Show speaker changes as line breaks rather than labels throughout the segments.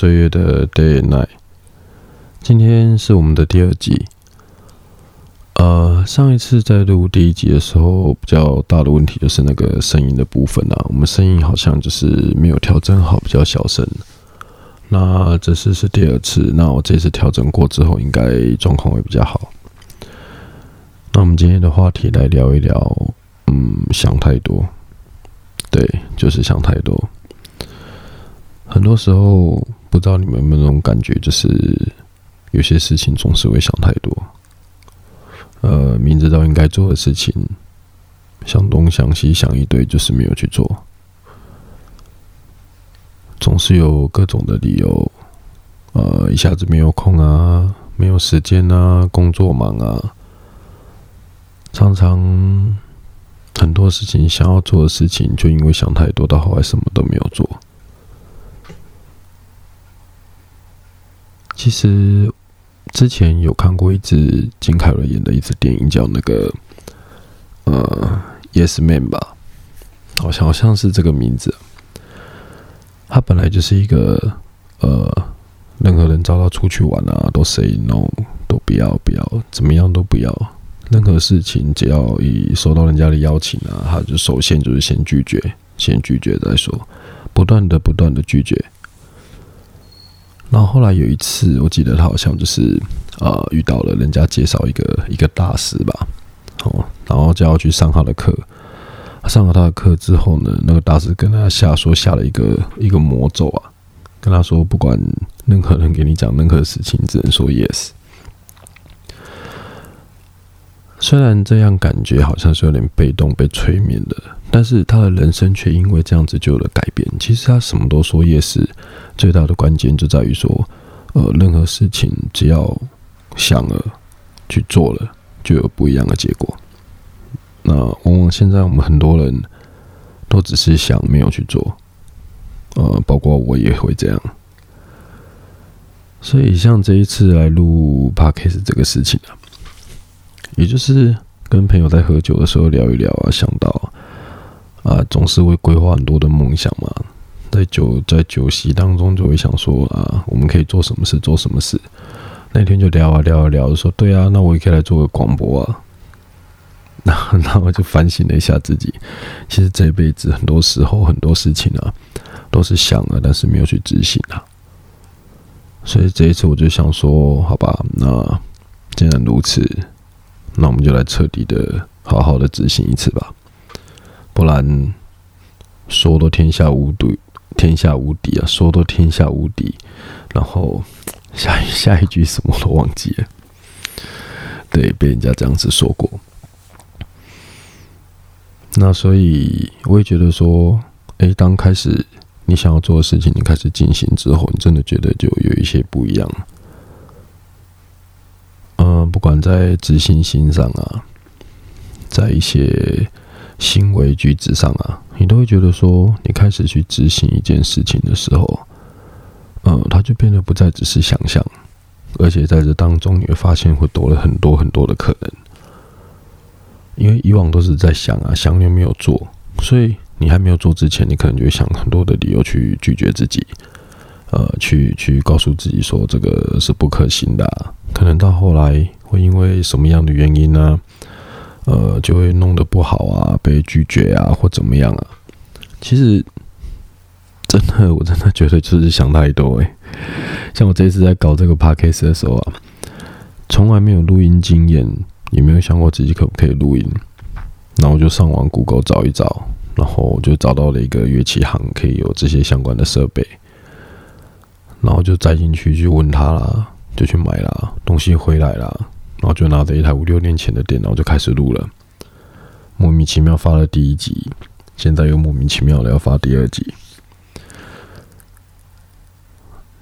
岁月，的 Day and Night。今天是我们的第二集。呃，上一次在录第一集的时候，比较大的问题就是那个声音的部分啊，我们声音好像就是没有调整好，比较小声。那这次是第二次，那我这次调整过之后，应该状况会比较好。那我们今天的话题来聊一聊，嗯，想太多。对，就是想太多。很多时候，不知道你们有没有那种感觉，就是有些事情总是会想太多。呃，明知道应该做的事情，想东想西想一堆，就是没有去做。总是有各种的理由，呃，一下子没有空啊，没有时间啊，工作忙啊，常常。很多事情想要做的事情，就因为想太多，到后来什么都没有做。其实之前有看过一支金凯瑞演的一支电影，叫那个呃《Yes Man》吧，好像好像是这个名字。他本来就是一个呃，任何人找他出去玩啊，都 say no，都不要不要，怎么样都不要。任何事情，只要一收到人家的邀请啊，他就首先就是先拒绝，先拒绝再说，不断的不断的拒绝。然后后来有一次，我记得他好像就是呃遇到了人家介绍一个一个大师吧，哦，然后就要去上他的课。上了他的课之后呢，那个大师跟他下说下了一个一个魔咒啊，跟他说不管任何人给你讲任何事情，只能说 yes。虽然这样感觉好像是有点被动被催眠的，但是他的人生却因为这样子就有了改变。其实他什么都说也是，最大的关键就在于说，呃，任何事情只要想了去做了，就有不一样的结果。那往往现在我们很多人都只是想，没有去做，呃，包括我也会这样。所以像这一次来录 podcast 这个事情啊。也就是跟朋友在喝酒的时候聊一聊啊，想到啊，总是会规划很多的梦想嘛，在酒在酒席当中就会想说啊，我们可以做什么事，做什么事。那天就聊啊聊啊聊，说对啊，那我也可以来做个广播啊。那那我就反省了一下自己，其实这辈子很多时候很多事情啊，都是想了，但是没有去执行啊。所以这一次我就想说，好吧，那既然如此。那我们就来彻底的、好好的执行一次吧，不然说都天下无敌，天下无敌啊！说都天下无敌，然后下一 下一句什么都忘记了，对，被人家这样子说过。那所以我也觉得说，哎，当开始你想要做的事情，你开始进行之后，你真的觉得就有一些不一样了。不管在执行心上啊，在一些行为举止上啊，你都会觉得说，你开始去执行一件事情的时候，嗯，它就变得不再只是想象，而且在这当中，你会发现会多了很多很多的可能。因为以往都是在想啊，想又没有做，所以你还没有做之前，你可能就会想很多的理由去拒绝自己。呃，去去告诉自己说这个是不可行的，可能到后来会因为什么样的原因呢？呃，就会弄得不好啊，被拒绝啊，或怎么样啊？其实，真的，我真的觉得就是想太多诶。像我这次在搞这个 podcast 的时候啊，从来没有录音经验，也没有想过自己可不可以录音，然后我就上网 Google 找一找，然后就找到了一个乐器行，可以有这些相关的设备。然后就载进去，去问他啦，就去买啦，东西回来啦，然后就拿着一台五六年前的电脑就开始录了，莫名其妙发了第一集，现在又莫名其妙的要发第二集，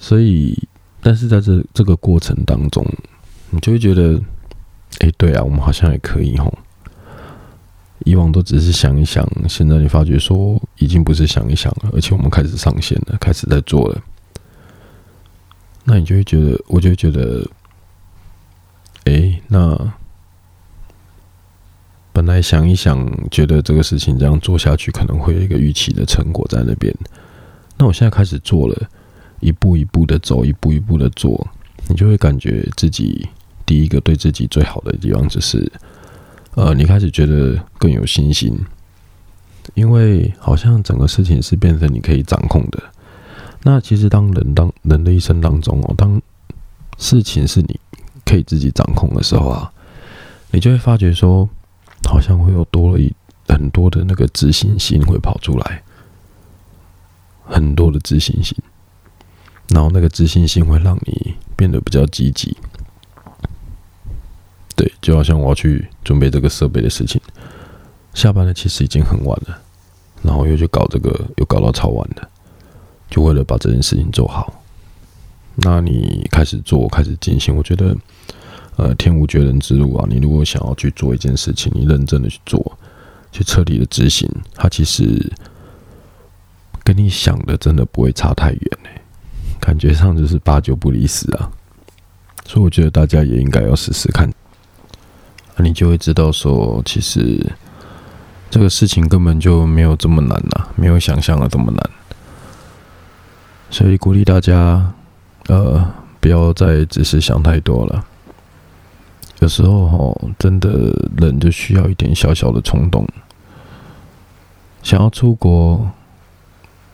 所以，但是在这这个过程当中，你就会觉得，哎，对啊，我们好像也可以吼，以往都只是想一想，现在你发觉说，已经不是想一想了，而且我们开始上线了，开始在做了。那你就会觉得，我就觉得，哎，那本来想一想，觉得这个事情这样做下去可能会有一个预期的成果在那边，那我现在开始做了，一步一步的走，一步一步的做，你就会感觉自己第一个对自己最好的地方就是，呃，你开始觉得更有信心，因为好像整个事情是变成你可以掌控的。那其实当人当人的一生当中哦，当事情是你可以自己掌控的时候啊，你就会发觉说，好像会有多了一很多的那个自信心会跑出来。很多的自信心，然后那个自信心会让你变得比较积极。对，就好像我要去准备这个设备的事情，下班了其实已经很晚了，然后又去搞这个，又搞到超晚的，就为了把这件事情做好。那你开始做，开始进行，我觉得，呃，天无绝人之路啊！你如果想要去做一件事情，你认真的去做，去彻底的执行，它其实。跟你想的真的不会差太远呢，感觉上就是八九不离十啊，所以我觉得大家也应该要试试看，你就会知道说，其实这个事情根本就没有这么难呐，没有想象的这么难，所以鼓励大家，呃，不要再只是想太多了，有时候哈，真的人就需要一点小小的冲动，想要出国。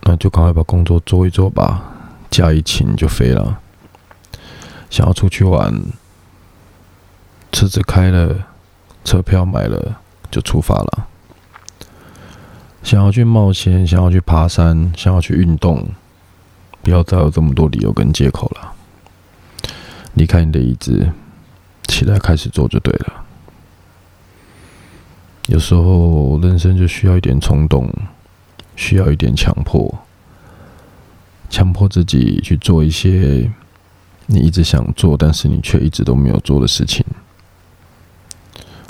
那就赶快把工作做一做吧，假一请就飞了。想要出去玩，车子开了，车票买了，就出发了。想要去冒险，想要去爬山，想要去运动，不要再有这么多理由跟借口了。离开你的椅子，起来开始做就对了。有时候人生就需要一点冲动。需要一点强迫，强迫自己去做一些你一直想做，但是你却一直都没有做的事情。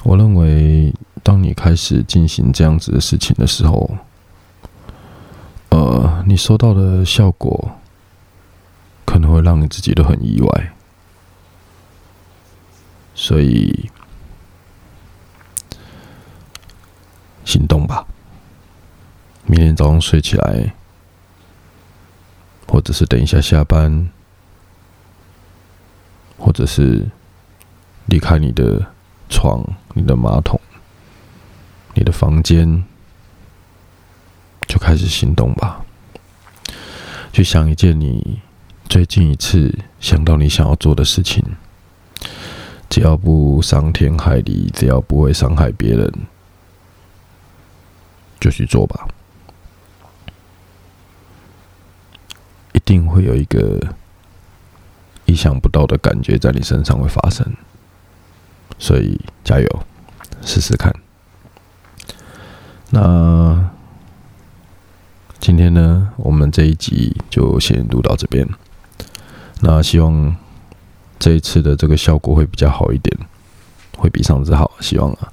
我认为，当你开始进行这样子的事情的时候，呃，你收到的效果会让你自己都很意外。所以，行动吧。明天早上睡起来，或者是等一下下班，或者是离开你的床、你的马桶、你的房间，就开始行动吧。去想一件你最近一次想到你想要做的事情，只要不伤天害理，只要不会伤害别人，就去做吧。一定会有一个意想不到的感觉在你身上会发生，所以加油，试试看。那今天呢，我们这一集就先录到这边。那希望这一次的这个效果会比较好一点，会比上次好，希望啊。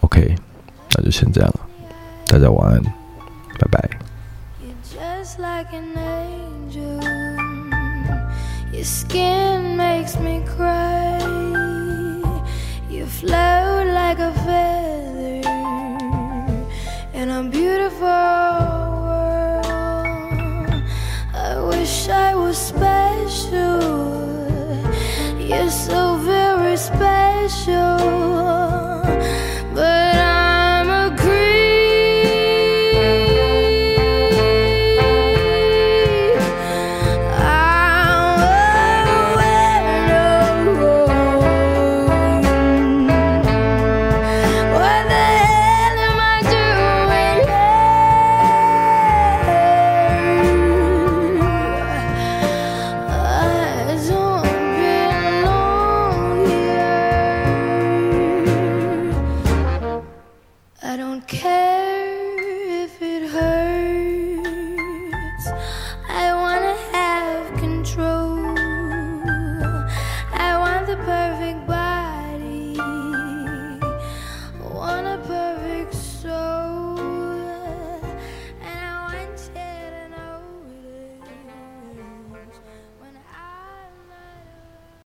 OK，那就先这样了，大家晚安，拜拜。like an angel. Your skin makes me cry. You float like a feather. so very special.